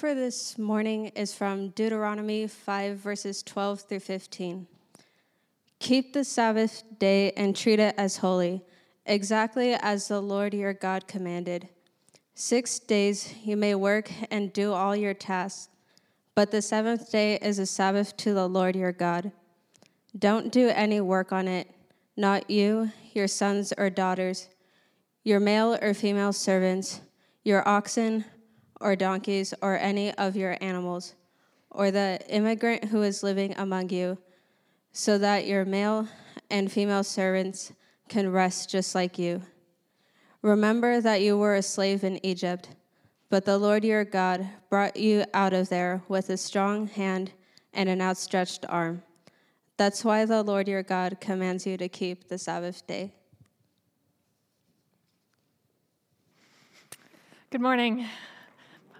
for this morning is from Deuteronomy 5, verses 12 through 15. Keep the Sabbath day and treat it as holy, exactly as the Lord your God commanded. Six days you may work and do all your tasks, but the seventh day is a Sabbath to the Lord your God. Don't do any work on it, not you, your sons or daughters, your male or female servants, your oxen or donkeys, or any of your animals, or the immigrant who is living among you, so that your male and female servants can rest just like you. Remember that you were a slave in Egypt, but the Lord your God brought you out of there with a strong hand and an outstretched arm. That's why the Lord your God commands you to keep the Sabbath day. Good morning.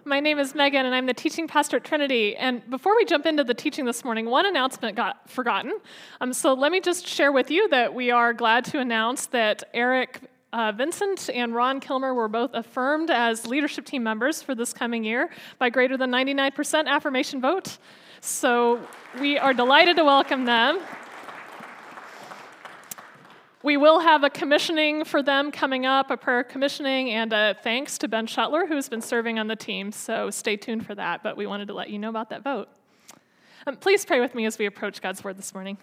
My name is Megan, and I'm the teaching pastor at Trinity. And before we jump into the teaching this morning, one announcement got forgotten. Um, so let me just share with you that we are glad to announce that Eric uh, Vincent and Ron Kilmer were both affirmed as leadership team members for this coming year by greater than 99% affirmation vote. So we are delighted to welcome them. We will have a commissioning for them coming up, a prayer commissioning, and a thanks to Ben Shuttler, who's been serving on the team. So stay tuned for that, but we wanted to let you know about that vote. Um, please pray with me as we approach God's Word this morning.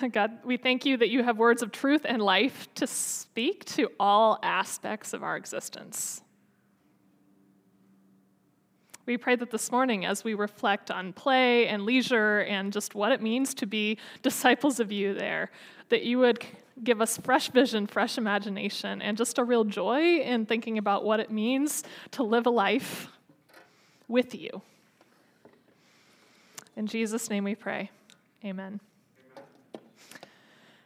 God, we thank you that you have words of truth and life to speak to all aspects of our existence. We pray that this morning, as we reflect on play and leisure and just what it means to be disciples of you there, that you would give us fresh vision, fresh imagination, and just a real joy in thinking about what it means to live a life with you. In Jesus' name we pray. Amen.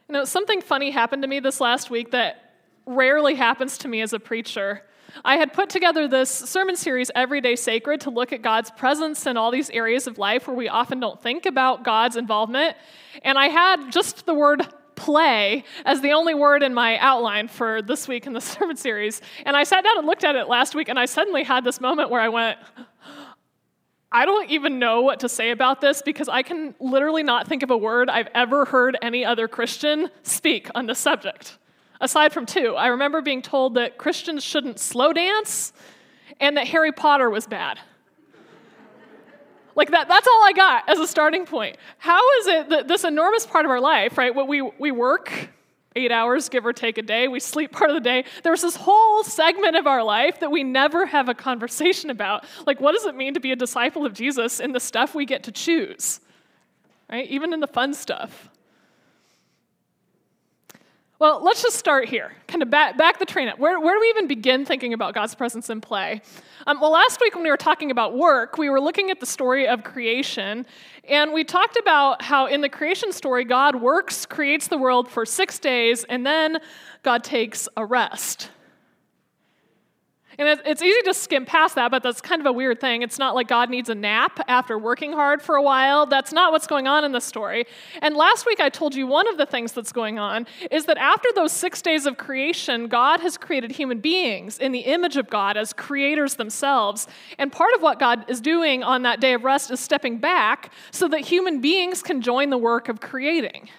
You know, something funny happened to me this last week that rarely happens to me as a preacher. I had put together this sermon series, Everyday Sacred, to look at God's presence in all these areas of life where we often don't think about God's involvement. And I had just the word play as the only word in my outline for this week in the sermon series. And I sat down and looked at it last week, and I suddenly had this moment where I went, I don't even know what to say about this because I can literally not think of a word I've ever heard any other Christian speak on this subject aside from two. I remember being told that Christians shouldn't slow dance and that Harry Potter was bad. Like that, that's all I got as a starting point. How is it that this enormous part of our life, right? What we, we work eight hours, give or take a day, we sleep part of the day. There's this whole segment of our life that we never have a conversation about. Like, what does it mean to be a disciple of Jesus in the stuff we get to choose? Right? Even in the fun stuff. Well, let's just start here, kind of back, back the train up. Where, where do we even begin thinking about God's presence in play? Um, well, last week when we were talking about work, we were looking at the story of creation, and we talked about how in the creation story, God works, creates the world for six days, and then God takes a rest. And it's easy to skim past that, but that's kind of a weird thing. It's not like God needs a nap after working hard for a while. That's not what's going on in the story. And last week I told you one of the things that's going on is that after those six days of creation, God has created human beings in the image of God as creators themselves. And part of what God is doing on that day of rest is stepping back so that human beings can join the work of creating.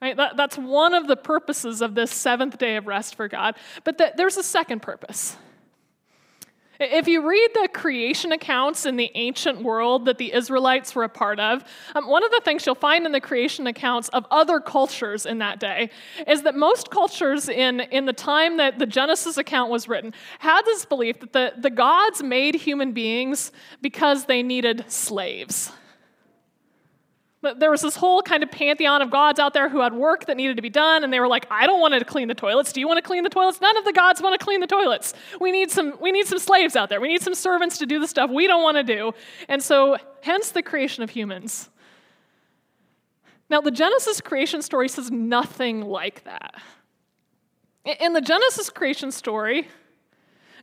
Right? That, that's one of the purposes of this seventh day of rest for God. But th- there's a second purpose. If you read the creation accounts in the ancient world that the Israelites were a part of, um, one of the things you'll find in the creation accounts of other cultures in that day is that most cultures in, in the time that the Genesis account was written had this belief that the, the gods made human beings because they needed slaves. There was this whole kind of pantheon of gods out there who had work that needed to be done, and they were like, I don't want to clean the toilets. Do you want to clean the toilets? None of the gods want to clean the toilets. We need some, we need some slaves out there. We need some servants to do the stuff we don't want to do. And so, hence the creation of humans. Now, the Genesis creation story says nothing like that. In the Genesis creation story,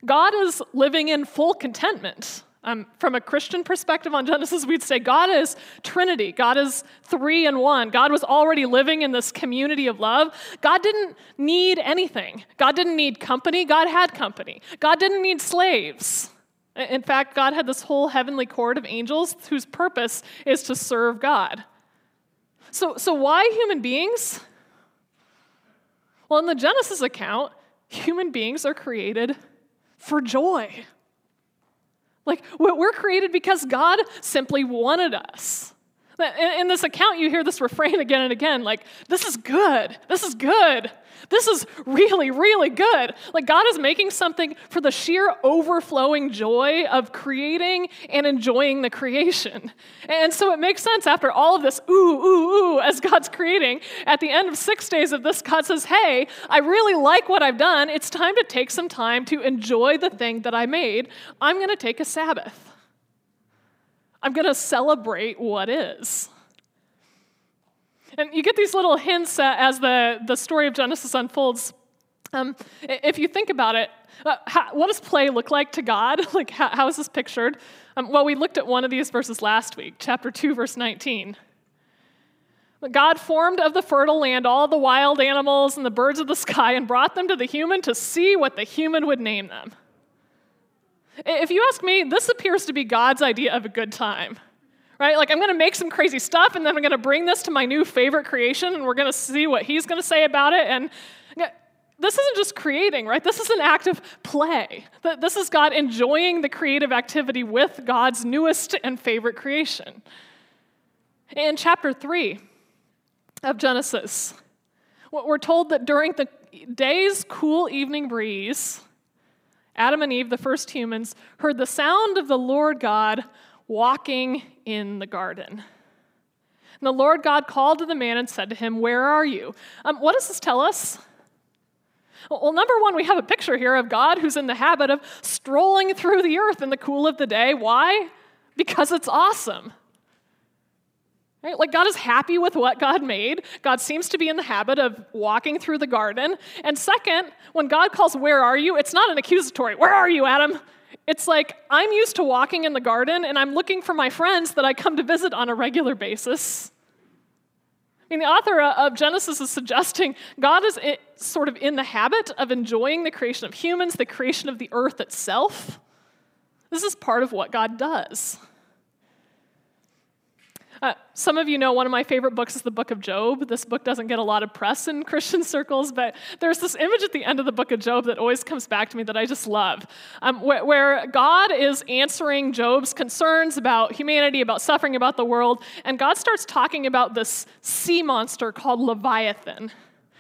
God is living in full contentment Um, from a Christian perspective on Genesis, we'd say God is Trinity. God is three and one. God was already living in this community of love. God didn't need anything. God didn't need company. God had company. God didn't need slaves. In fact, God had this whole heavenly court of angels whose purpose is to serve God. So, so why human beings? Well, in the Genesis account, human beings are created for joy. Like, we're created because God simply wanted us. In this account, you hear this refrain again and again like, this is good, this is good. This is really, really good. Like, God is making something for the sheer overflowing joy of creating and enjoying the creation. And so it makes sense after all of this, ooh, ooh, ooh, as God's creating, at the end of six days of this, God says, hey, I really like what I've done. It's time to take some time to enjoy the thing that I made. I'm going to take a Sabbath. I'm going to celebrate what is. And you get these little hints uh, as the, the story of Genesis unfolds. Um, if you think about it, uh, how, what does play look like to God? like, how, how is this pictured? Um, well, we looked at one of these verses last week, chapter 2, verse 19. God formed of the fertile land all the wild animals and the birds of the sky and brought them to the human to see what the human would name them. If you ask me, this appears to be God's idea of a good time right? Like, I'm going to make some crazy stuff, and then I'm going to bring this to my new favorite creation, and we're going to see what he's going to say about it. And this isn't just creating, right? This is an act of play. This is God enjoying the creative activity with God's newest and favorite creation. In chapter 3 of Genesis, we're told that during the day's cool evening breeze, Adam and Eve, the first humans, heard the sound of the Lord God walking in the garden. And the Lord God called to the man and said to him, Where are you? Um, what does this tell us? Well, number one, we have a picture here of God who's in the habit of strolling through the earth in the cool of the day. Why? Because it's awesome. Right? Like God is happy with what God made. God seems to be in the habit of walking through the garden. And second, when God calls, Where are you? it's not an accusatory, Where are you, Adam? It's like I'm used to walking in the garden and I'm looking for my friends that I come to visit on a regular basis. I mean, the author of Genesis is suggesting God is sort of in the habit of enjoying the creation of humans, the creation of the earth itself. This is part of what God does. Uh, some of you know one of my favorite books is the book of Job. This book doesn't get a lot of press in Christian circles, but there's this image at the end of the book of Job that always comes back to me that I just love, um, where, where God is answering Job's concerns about humanity, about suffering, about the world, and God starts talking about this sea monster called Leviathan.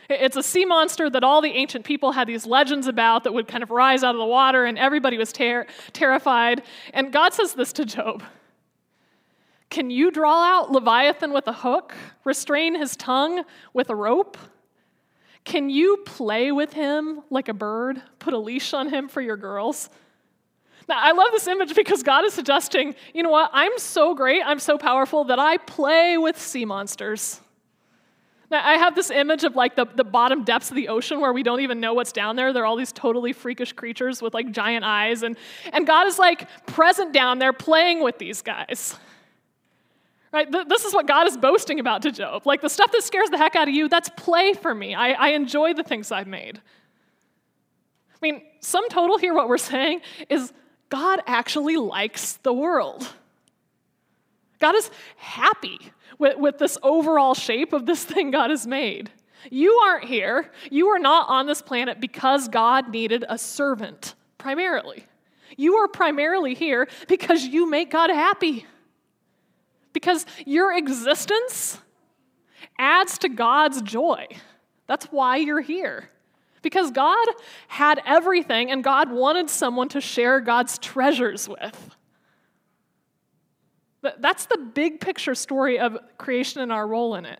It's a sea monster that all the ancient people had these legends about that would kind of rise out of the water, and everybody was ter- terrified. And God says this to Job can you draw out Leviathan with a hook, restrain his tongue with a rope? Can you play with him like a bird, put a leash on him for your girls? Now, I love this image because God is suggesting, you know what, I'm so great, I'm so powerful that I play with sea monsters. Now, I have this image of like the, the bottom depths of the ocean where we don't even know what's down there. There are all these totally freakish creatures with like giant eyes. And, and God is like present down there playing with these guys. Right? This is what God is boasting about to Job. Like the stuff that scares the heck out of you, that's play for me. I, I enjoy the things I've made. I mean, sum total here, what we're saying is God actually likes the world. God is happy with, with this overall shape of this thing God has made. You aren't here. You are not on this planet because God needed a servant, primarily. You are primarily here because you make God happy because your existence adds to God's joy. That's why you're here. Because God had everything and God wanted someone to share God's treasures with. That's the big picture story of creation and our role in it.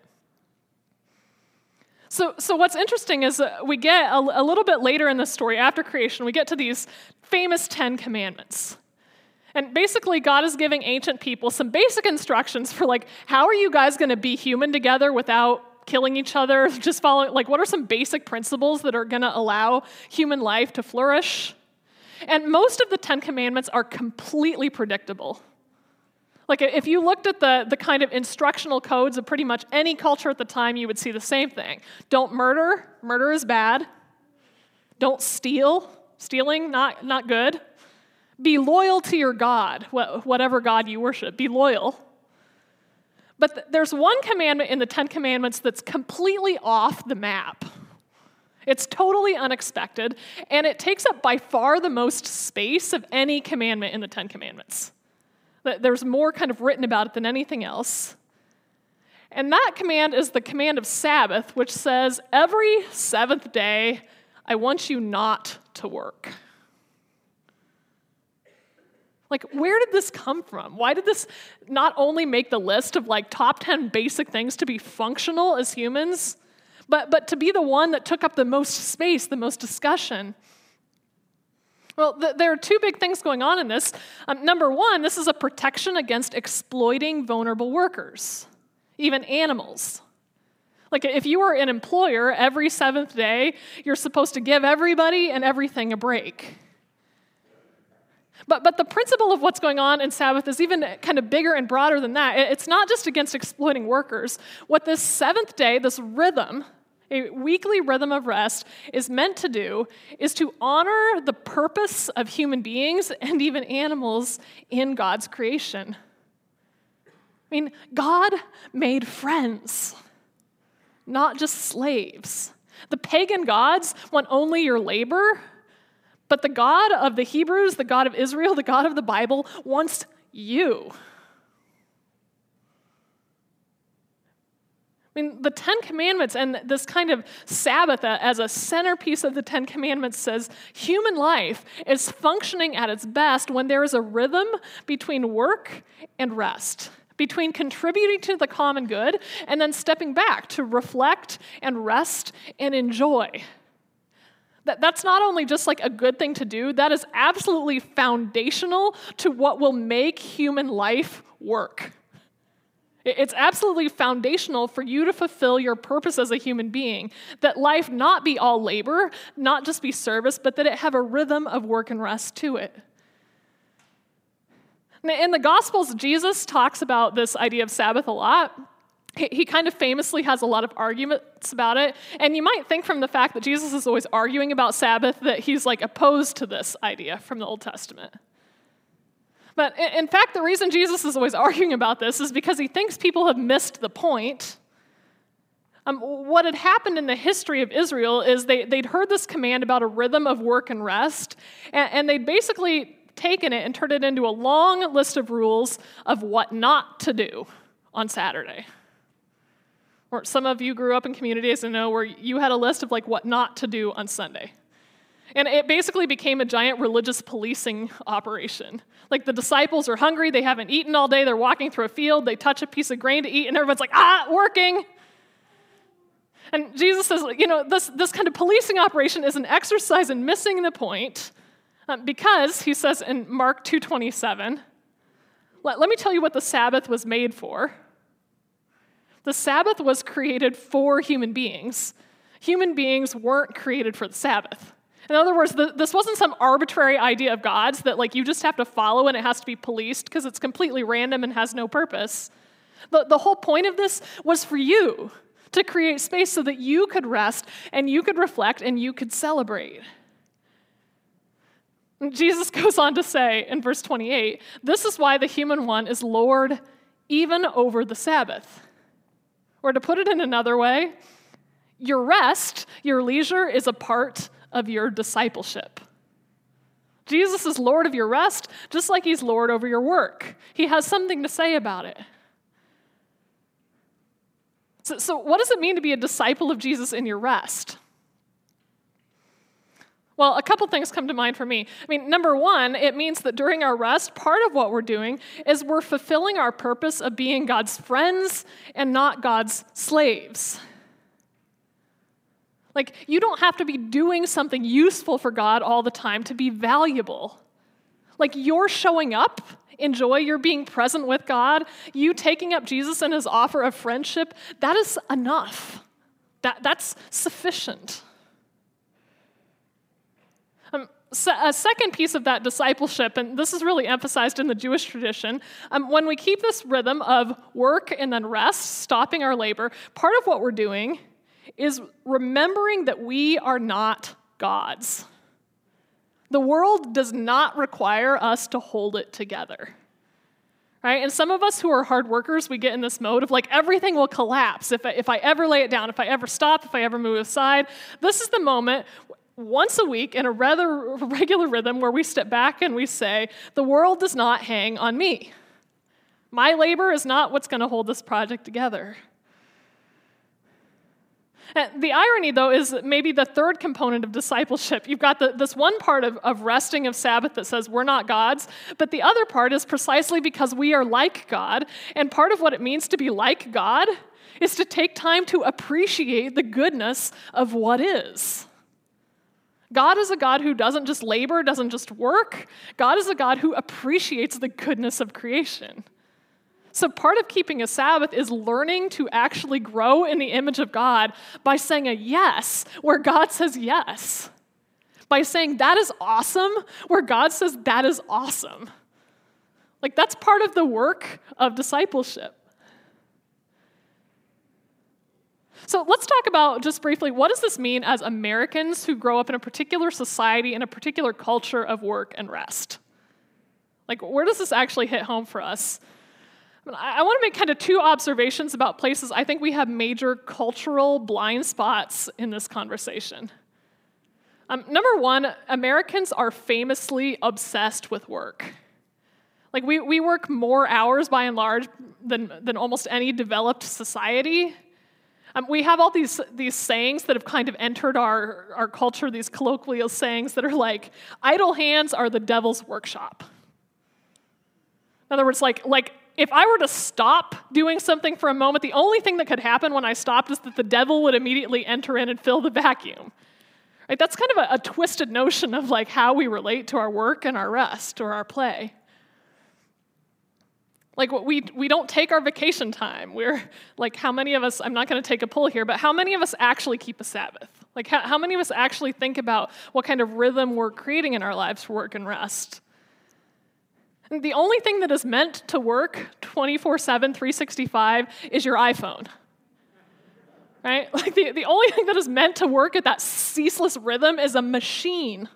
So, so what's interesting is uh, we get a, a little bit later in the story, after creation, we get to these famous Ten Commandments. And basically, God is giving ancient people some basic instructions for like, how are you guys going to be human together without killing each other? Just following, like, what are some basic principles that are going to allow human life to flourish? And most of the Ten Commandments are completely predictable. Like, if you looked at the, the kind of instructional codes of pretty much any culture at the time, you would see the same thing. Don't murder, murder is bad. Don't steal, stealing, not, not good. Be loyal to your God, whatever God you worship, be loyal. But th- there's one commandment in the Ten Commandments that's completely off the map. It's totally unexpected, and it takes up by far the most space of any commandment in the Ten Commandments. There's more kind of written about it than anything else. And that command is the command of Sabbath, which says, Every seventh day, I want you not to work. Like, where did this come from? Why did this not only make the list of like top 10 basic things to be functional as humans, but, but to be the one that took up the most space, the most discussion? Well, th- there are two big things going on in this. Um, number one, this is a protection against exploiting vulnerable workers, even animals. Like, if you are an employer, every seventh day, you're supposed to give everybody and everything a break. But, but the principle of what's going on in Sabbath is even kind of bigger and broader than that. It's not just against exploiting workers. What this seventh day, this rhythm, a weekly rhythm of rest is meant to do is to honor the purpose of human beings and even animals in God's creation. I mean, God made friends, not just slaves. The pagan gods want only your labor, but the God of the Hebrews, the God of Israel, the God of the Bible wants you. I mean, the Ten Commandments and this kind of Sabbath as a centerpiece of the Ten Commandments says human life is functioning at its best when there is a rhythm between work and rest, between contributing to the common good and then stepping back to reflect and rest and enjoy. That, that's not only just like a good thing to do, that is absolutely foundational to what will make human life work. It's absolutely foundational for you to fulfill your purpose as a human being. That life not be all labor, not just be service, but that it have a rhythm of work and rest to it. In the Gospels, Jesus talks about this idea of Sabbath a lot. He kind of famously has a lot of arguments about it. And you might think from the fact that Jesus is always arguing about Sabbath that he's like opposed to this idea from the Old Testament. But in fact, the reason Jesus is always arguing about this is because he thinks people have missed the point. Um, what had happened in the history of Israel is they, they'd heard this command about a rhythm of work and rest, and, and they'd basically taken it and turned it into a long list of rules of what not to do on Saturday. Or some of you grew up in communities and know where you had a list of like what not to do on Sunday. And it basically became a giant religious policing operation. Like the disciples are hungry, they haven't eaten all day, they're walking through a field, they touch a piece of grain to eat, and everyone's like, ah, working. And Jesus says, you know, this, this kind of policing operation is an exercise in missing the point uh, because, he says in Mark 2.27, let, let me tell you what the Sabbath was made for. The Sabbath was created for human beings. Human beings weren't created for the Sabbath. In other words, the, this wasn't some arbitrary idea of God's that like you just have to follow and it has to be policed because it's completely random and has no purpose. The, the whole point of this was for you to create space so that you could rest and you could reflect and you could celebrate. Jesus goes on to say in verse 28 this is why the human one is Lord even over the Sabbath. Or to put it in another way, your rest, your leisure, is a part of your discipleship. Jesus is Lord of your rest, just like He's Lord over your work. He has something to say about it. So, so, what does it mean to be a disciple of Jesus in your rest? Well, a couple things come to mind for me. I mean, number one, it means that during our rest, part of what we're doing is we're fulfilling our purpose of being God's friends and not God's slaves. Like, you don't have to be doing something useful for God all the time to be valuable. Like, you're showing up in joy, you're being present with God, you taking up Jesus and his offer of friendship, that is enough. That, that's sufficient. Um, a second piece of that discipleship, and this is really emphasized in the Jewish tradition, um, when we keep this rhythm of work and then rest, stopping our labor, part of what we're doing is remembering that we are not gods. The world does not require us to hold it together. Right? And some of us who are hard workers, we get in this mode of like everything will collapse if I, if I ever lay it down, if I ever stop, if I ever move aside. This is the moment once a week in a rather regular rhythm where we step back and we say, The world does not hang on me. My labor is not what's going to hold this project together. And the irony, though, is maybe the third component of discipleship. You've got the, this one part of, of resting of Sabbath that says we're not gods, but the other part is precisely because we are like God. And part of what it means to be like God is to take time to appreciate the goodness of what is. God is a God who doesn't just labor, doesn't just work. God is a God who appreciates the goodness of creation. So, part of keeping a Sabbath is learning to actually grow in the image of God by saying a yes where God says yes, by saying that is awesome where God says that is awesome. Like, that's part of the work of discipleship. So let's talk about just briefly what does this mean as Americans who grow up in a particular society in a particular culture of work and rest? Like, where does this actually hit home for us? I, want to make kind of two observations about places I think we have major cultural blind spots in this conversation. Um, number one, Americans are famously obsessed with work. Like, we, we work more hours by and large than, than almost any developed society. Um, we have all these, these sayings that have kind of entered our, our culture, these colloquial sayings that are like, idle hands are the devil's workshop. In other words, like, like if I were to stop doing something for a moment, the only thing that could happen when I stopped is that the devil would immediately enter in and fill the vacuum. Right? That's kind of a, a twisted notion of like how we relate to our work and our rest or our play. Like we we don't take our vacation time. We're like how many of us I'm not going to take a poll here, but how many of us actually keep a Sabbath? Like how, how many of us actually think about what kind of rhythm we're creating in our lives for work and rest? And the only thing that is meant to work 24/7 365 is your iPhone. Right? Like the, the only thing that is meant to work at that ceaseless rhythm is a machine.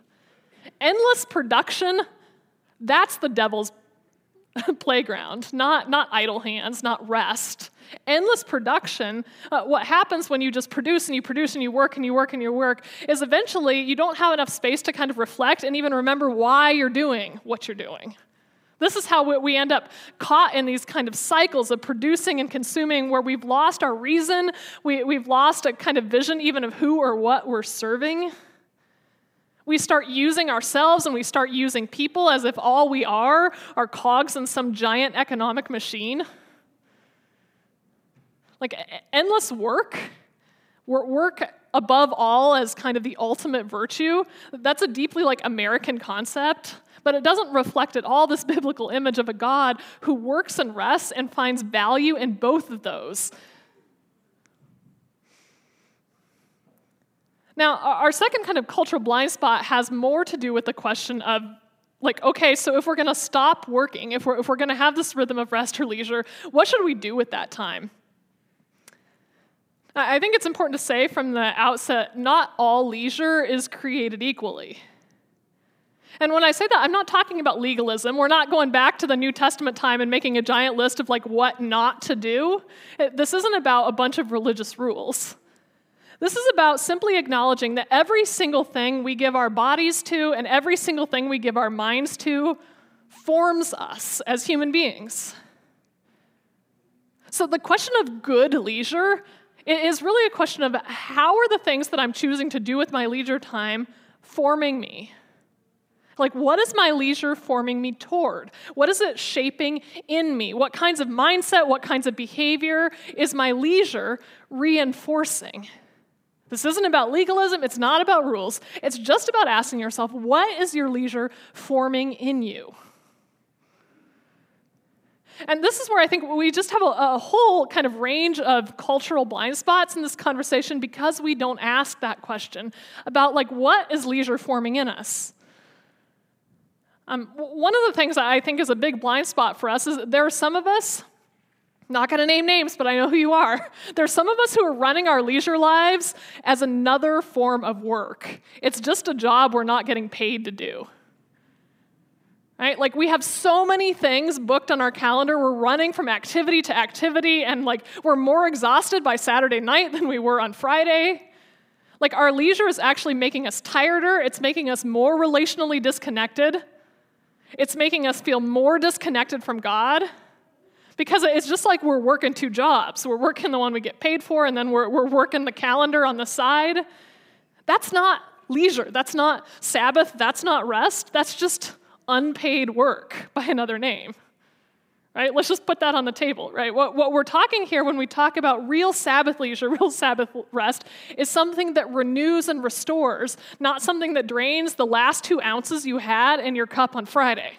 Endless production, that's the devil's playground, not, not idle hands, not rest. Endless production, uh, what happens when you just produce and you produce and you work and you work and you work is eventually you don't have enough space to kind of reflect and even remember why you're doing what you're doing. This is how we end up caught in these kind of cycles of producing and consuming where we've lost our reason, we, we've lost a kind of vision even of who or what we're serving. We start using ourselves and we start using people as if all we are are cogs in some giant economic machine. Like endless work, work above all as kind of the ultimate virtue, that's a deeply like American concept, but it doesn't reflect at all this biblical image of a God who works and rests and finds value in both of those. Now, our second kind of cultural blind spot has more to do with the question of like, okay, so if we're gonna stop working, if we're, if we're gonna have this rhythm of rest or leisure, what should we do with that time? I think it's important to say from the outset not all leisure is created equally. And when I say that, I'm not talking about legalism. We're not going back to the New Testament time and making a giant list of like what not to do. This isn't about a bunch of religious rules. This is about simply acknowledging that every single thing we give our bodies to and every single thing we give our minds to forms us as human beings. So the question of good leisure is really a question of how are the things that I'm choosing to do with my leisure time forming me? Like, what is my leisure forming me toward? What is it shaping in me? What kinds of mindset, what kinds of behavior is my leisure reinforcing? This isn't about legalism, it's not about rules. It's just about asking yourself, what is your leisure forming in you? And this is where I think we just have a, a, whole kind of range of cultural blind spots in this conversation because we don't ask that question about like what is leisure forming in us. Um, one of the things I think is a big blind spot for us is there are some of us, not to name names, but I know who you are. There's some of us who are running our leisure lives as another form of work. It's just a job we're not getting paid to do. Right? Like we have so many things booked on our calendar. We're running from activity to activity, and like we're more exhausted by Saturday night than we were on Friday. Like our leisure is actually making us tireder, it's making us more relationally disconnected, it's making us feel more disconnected from God. Because it's just like we're working two jobs. We're working the one we get paid for, and then we're, we're working the calendar on the side. That's not leisure. That's not Sabbath. That's not rest. That's just unpaid work by another name. Right? Let's just put that on the table, right? What, what we're talking here when we talk about real Sabbath leisure, real Sabbath rest, is something that renews and restores, not something that drains the last two ounces you had in your cup on Friday.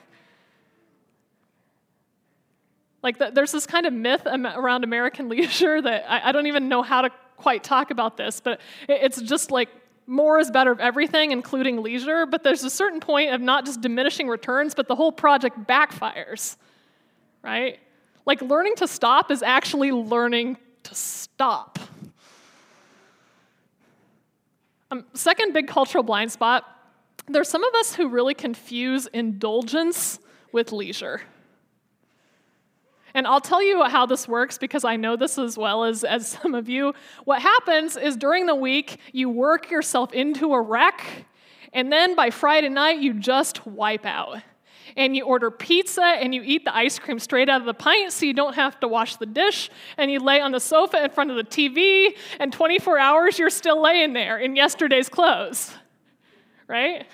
Like, the, there's this kind of myth around American leisure that I, I don't even know how to quite talk about this, but it's just like more is better of everything, including leisure, but there's a certain point of not just diminishing returns, but the whole project backfires, right? Like learning to stop is actually learning to stop. Um, second big cultural blind spot there's some of us who really confuse indulgence with leisure. And I'll tell you how this works because I know this as well as, as some of you. What happens is during the week, you work yourself into a wreck, and then by Friday night, you just wipe out. And you order pizza and you eat the ice cream straight out of the pint so you don't have to wash the dish. And you lay on the sofa in front of the TV, and 24 hours you're still laying there in yesterday's clothes. Right?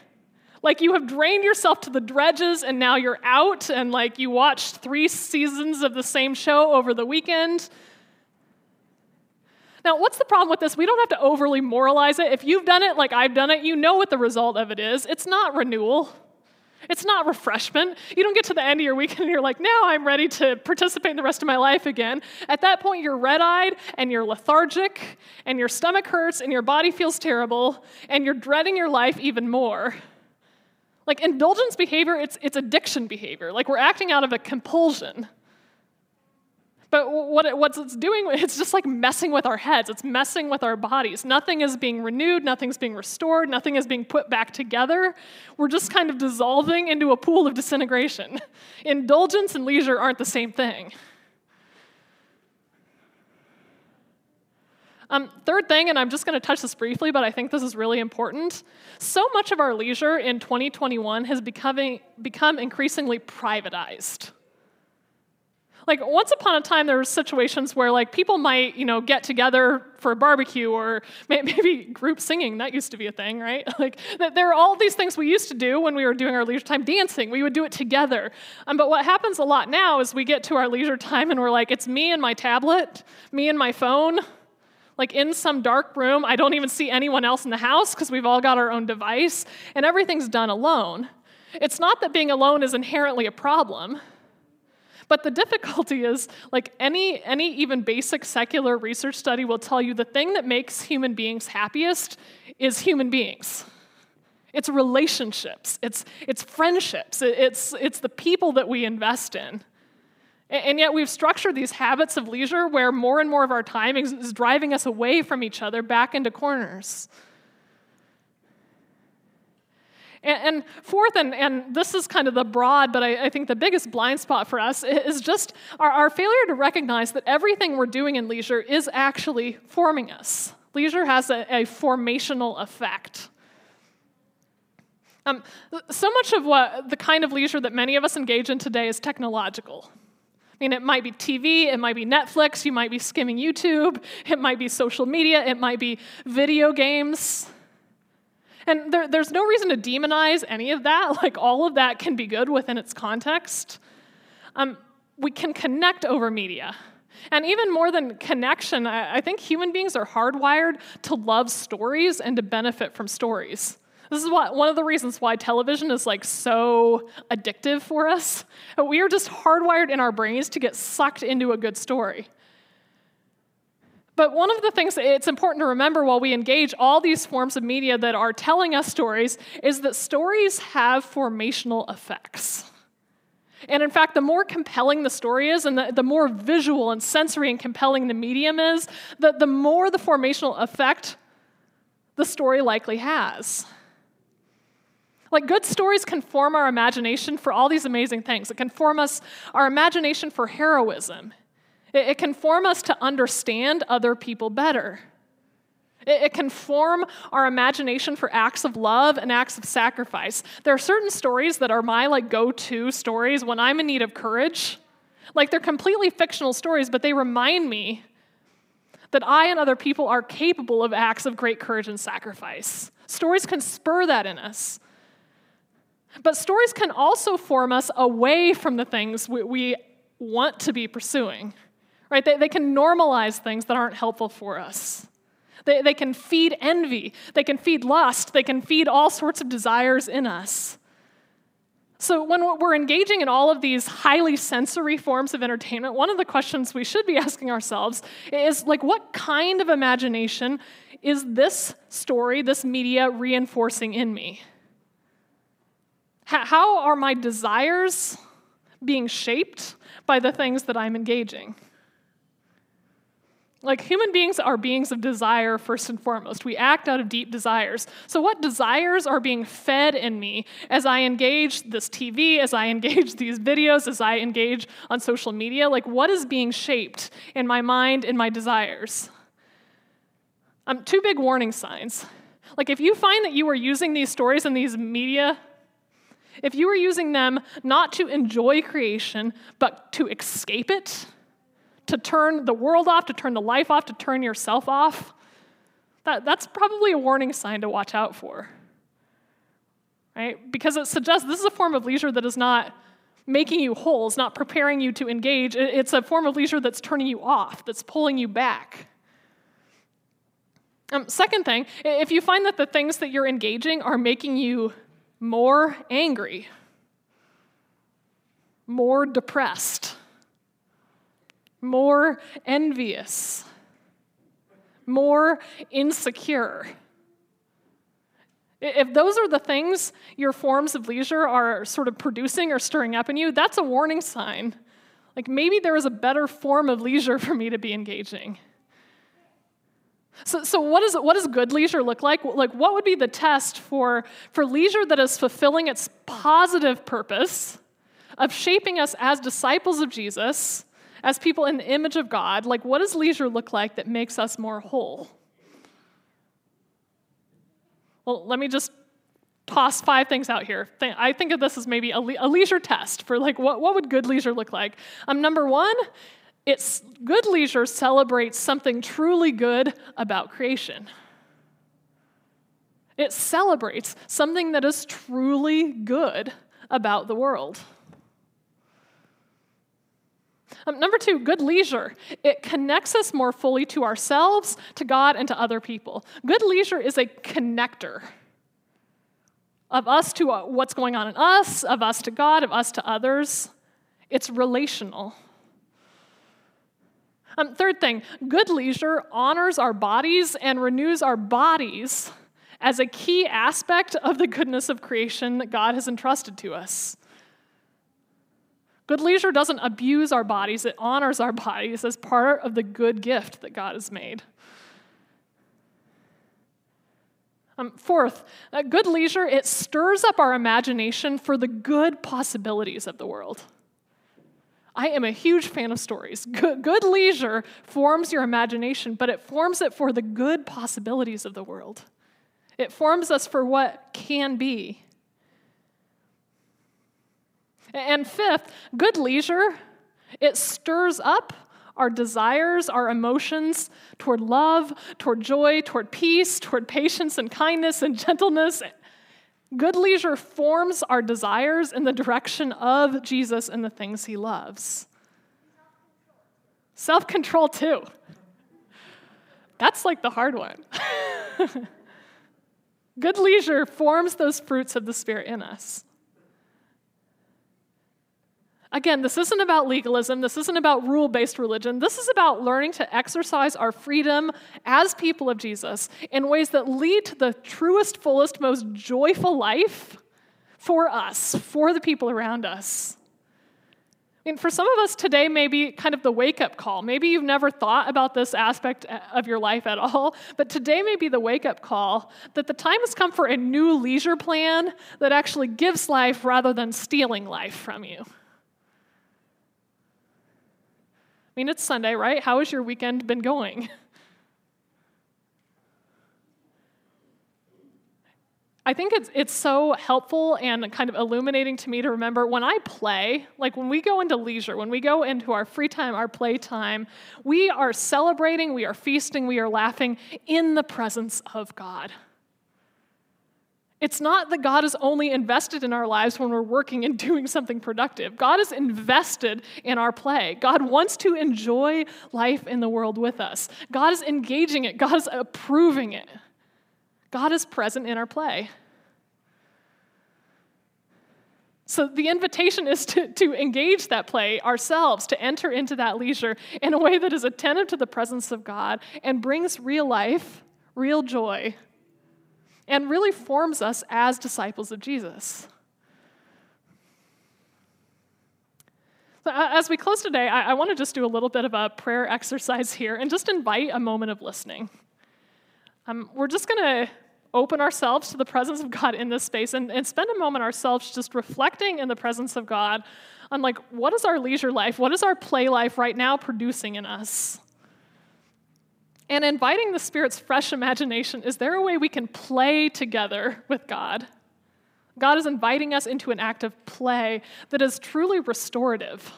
Like you have drained yourself to the dredges and now you're out and like you watched three seasons of the same show over the weekend. Now, what's the problem with this? We don't have to overly moralize it. If you've done it like I've done it, you know what the result of it is. It's not renewal. It's not refreshment. You don't get to the end of your weekend and you're like, now I'm ready to participate in the rest of my life again. At that point, you're red eyed and you're lethargic and your stomach hurts and your body feels terrible and you're dreading your life even more. Like indulgence behavior, it's, it's addiction behavior. Like we're acting out of a compulsion. But what, it, what it's doing, it's just like messing with our heads. It's messing with our bodies. Nothing is being renewed, nothing's being restored, nothing is being put back together. We're just kind of dissolving into a pool of disintegration. Indulgence and leisure aren't the same thing. Um, third thing, and I'm just going to touch this briefly, but I think this is really important. So much of our leisure in 2021 has becoming, become increasingly privatized. Like once upon a time, there were situations where like people might, you know, get together for a barbecue or maybe group singing. That used to be a thing, right? Like there are all these things we used to do when we were doing our leisure time dancing. We would do it together. Um, but what happens a lot now is we get to our leisure time and we're like, it's me and my tablet, me and my phone like in some dark room. I don't even see anyone else in the house because we've all got our own device, and everything's done alone. It's not that being alone is inherently a problem. But the difficulty is, like any, any even basic secular research study will tell you, the thing that makes human beings happiest is human beings. It's relationships, it's, it's friendships, it's, it's the people that we invest in. And yet, we've structured these habits of leisure where more and more of our time is driving us away from each other back into corners. And, fourth, and, and this is kind of the broad, but I, I think the biggest blind spot for us is just our, our failure to recognize that everything we're doing in leisure is actually forming us. Leisure has a, a formational effect. Um, so much of what the kind of leisure that many of us engage in today is technological. I mean, it might be TV, it might be Netflix, you might be skimming YouTube, it might be social media, it might be video games. And there, there's no reason to demonize any of that. Like, all of that can be good within its context. Um, we can connect over media. And even more than connection, I, I think human beings are hardwired to love stories and to benefit from stories. This is what, one of the reasons why television is like so addictive for us. We are just hardwired in our brains to get sucked into a good story. But one of the things it's important to remember while we engage all these forms of media that are telling us stories is that stories have formational effects. And in fact, the more compelling the story is, and the, the more visual and sensory and compelling the medium is, the, the more the formational effect the story likely has. Like good stories can form our imagination for all these amazing things. It can form us our imagination for heroism. It, it can form us to understand other people better. It, it can form our imagination for acts of love and acts of sacrifice. There are certain stories that are my like go-to stories when I'm in need of courage. Like they're completely fictional stories, but they remind me that I and other people are capable of acts of great courage and sacrifice. Stories can spur that in us. But stories can also form us away from the things we, we want to be pursuing, right? They, they can normalize things that aren't helpful for us. They, they can feed envy, they can feed lust, they can feed all sorts of desires in us. So, when we're engaging in all of these highly sensory forms of entertainment, one of the questions we should be asking ourselves is like, what kind of imagination is this story, this media reinforcing in me? How are my desires being shaped by the things that I'm engaging? Like human beings are beings of desire first and foremost. We act out of deep desires. So, what desires are being fed in me as I engage this TV, as I engage these videos, as I engage on social media? Like, what is being shaped in my mind, in my desires? Um, two big warning signs. Like, if you find that you are using these stories and these media, if you are using them not to enjoy creation, but to escape it, to turn the world off, to turn the life off, to turn yourself off, that, that's probably a warning sign to watch out for. Right? Because it suggests this is a form of leisure that is not making you whole, it's not preparing you to engage. It's a form of leisure that's turning you off, that's pulling you back. Um, second thing, if you find that the things that you're engaging are making you more angry, more depressed, more envious, more insecure. If those are the things your forms of leisure are sort of producing or stirring up in you, that's a warning sign. Like maybe there is a better form of leisure for me to be engaging. So, so what, is, what does good leisure look like? Like, what would be the test for, for leisure that is fulfilling its positive purpose of shaping us as disciples of Jesus as people in the image of God, like what does leisure look like that makes us more whole? Well, let me just toss five things out here. I think of this as maybe a, le- a leisure test for like what, what would good leisure look like? Um, number one, it's good leisure celebrates something truly good about creation. It celebrates something that is truly good about the world. Um, number two, good leisure. It connects us more fully to ourselves, to God, and to other people. Good leisure is a connector of us to uh, what's going on in us, of us to God, of us to others. It's relational. Um, third thing, good leisure honors our bodies and renews our bodies as a key aspect of the goodness of creation that God has entrusted to us. Good leisure doesn't abuse our bodies, it honors our bodies as part of the good gift that God has made. Um, fourth, good leisure, it stirs up our imagination for the good possibilities of the world. I am a huge fan of stories. Good, good leisure forms your imagination, but it forms it for the good possibilities of the world. It forms us for what can be. And fifth, good leisure, it stirs up our desires, our emotions toward love, toward joy, toward peace, toward patience and kindness and gentleness. Good leisure forms our desires in the direction of Jesus and the things he loves. Self control, too. That's like the hard one. Good leisure forms those fruits of the Spirit in us. Again, this isn't about legalism. This isn't about rule based religion. This is about learning to exercise our freedom as people of Jesus in ways that lead to the truest, fullest, most joyful life for us, for the people around us. I mean, for some of us today, maybe kind of the wake up call. Maybe you've never thought about this aspect eh, of your life at all, but today may be the wake up call that the time has come for a new leisure plan that actually gives life rather than stealing life from you. I mean, it's Sunday, right? How has your weekend been going? I think it's, it's so helpful and kind of illuminating to me to remember when I play, like when we go into leisure, when we go into our free time, our play time, we are celebrating, we are feasting, we are laughing in the presence of God. It's not that God is only invested in our lives when we're working and doing something productive. God is invested in our play. God wants to enjoy life in the world with us. God is engaging it, God is approving it. God is present in our play. So the invitation is to, to engage that play ourselves, to enter into that leisure in a way that is attentive to the presence of God and brings real life, real joy and really forms us as disciples of Jesus. So, as we close today, I, I want to just do a little bit of a prayer exercise here and just invite a moment of listening. Um, we're just going to open ourselves to the presence of God in this space and, and spend a moment ourselves just reflecting in the presence of God on like what is our leisure life what is our play life right now producing in us and inviting the Spirit's fresh imagination is there a way we can play together with God? God is inviting us into an act of play that is truly restorative,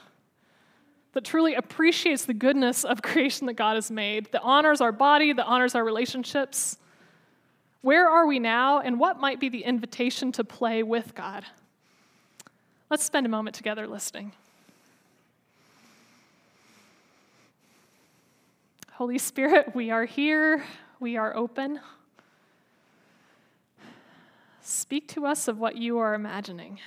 that truly appreciates the goodness of creation that God has made, that honors our body, that honors our relationships. Where are we now, and what might be the invitation to play with God? Let's spend a moment together listening. Holy Spirit, we are here, we are open. Speak to us of what you are imagining.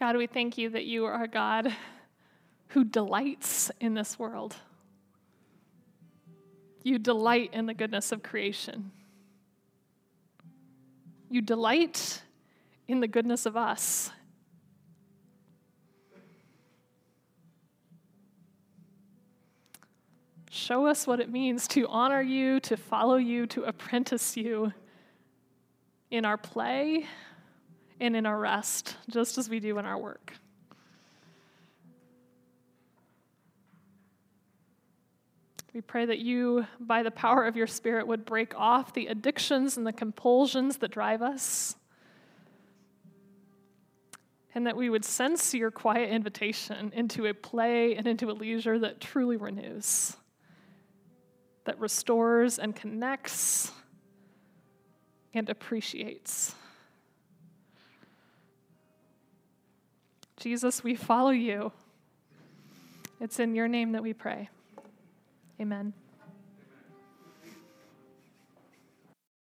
God, we thank you that you are a God who delights in this world. You delight in the goodness of creation. You delight in the goodness of us. Show us what it means to honor you, to follow you, to apprentice you in our play and in our rest, just as we do in our work. We pray that you, by the power of your Spirit, would break off the addictions and the compulsions that drive us, and that we would sense your quiet invitation into a play and into a leisure that truly renews, that restores and connects and appreciates. Jesus, we follow you. It's in your name that we pray. Amen.